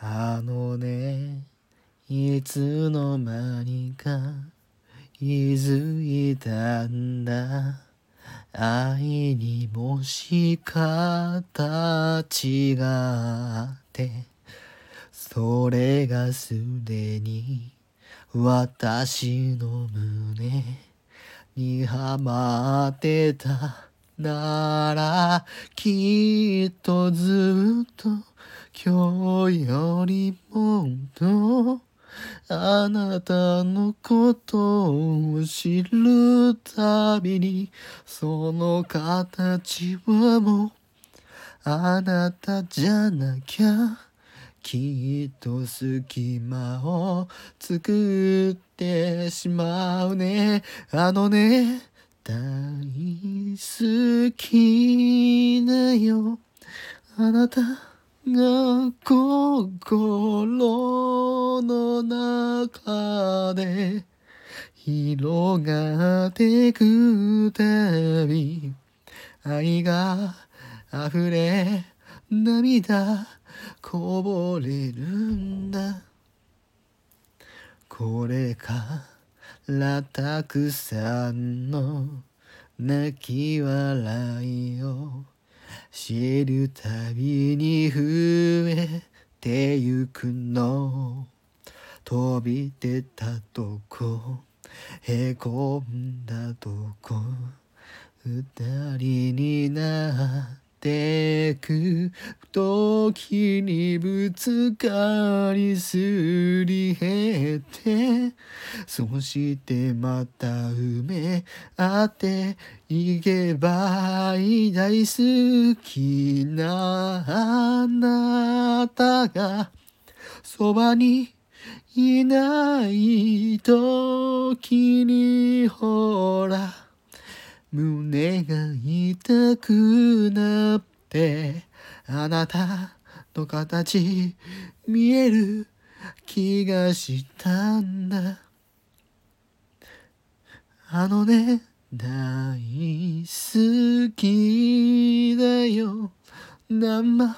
あのねいつの間にか気づいたんだ。愛にもし形があって。それがすでに私の胸にはまってた。ならきっとずっと今日よりもっとあなたのことを知るたびにその形はもうあなたじゃなきゃきっと隙間を作ってしまうね。あのね大好きだよ。あなたが心の中で広がってくたび愛が溢れ涙こぼれるんだ。これからたくさんの泣き笑いを知るたびに増えてゆくの。飛び出たとこ。へこんだとこ。二人になってく時にぶつかりすり減ってそしてまた埋め合っていけばいい大好きなあなたがそばにいない時にほら胸が痛くなってあなたの形見える気がしたんだ。あのね大好きだよ。何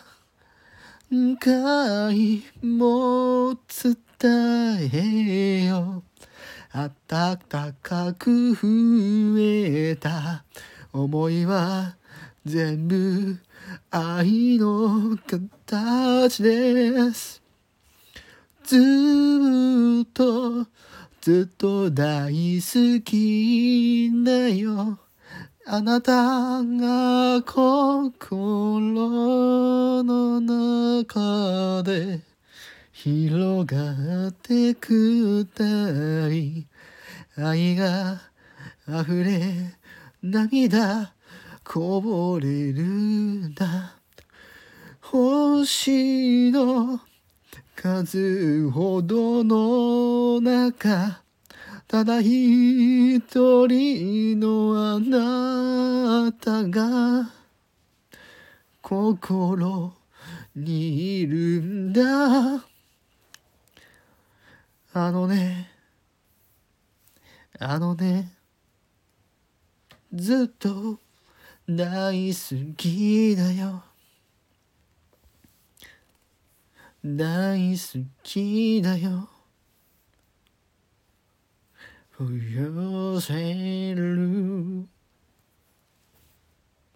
回も伝えよ。暖かく増えた思いは全部愛の形です。ずっとずっと大好きだよ。あなたが心の中で広がってくたり愛が溢れ涙こぼれるんだ。星の数ほどの中ただ一人のあなたが心にいるんだ。あのねあのねずっと大好きだよ。大好きだよ。ふよせる。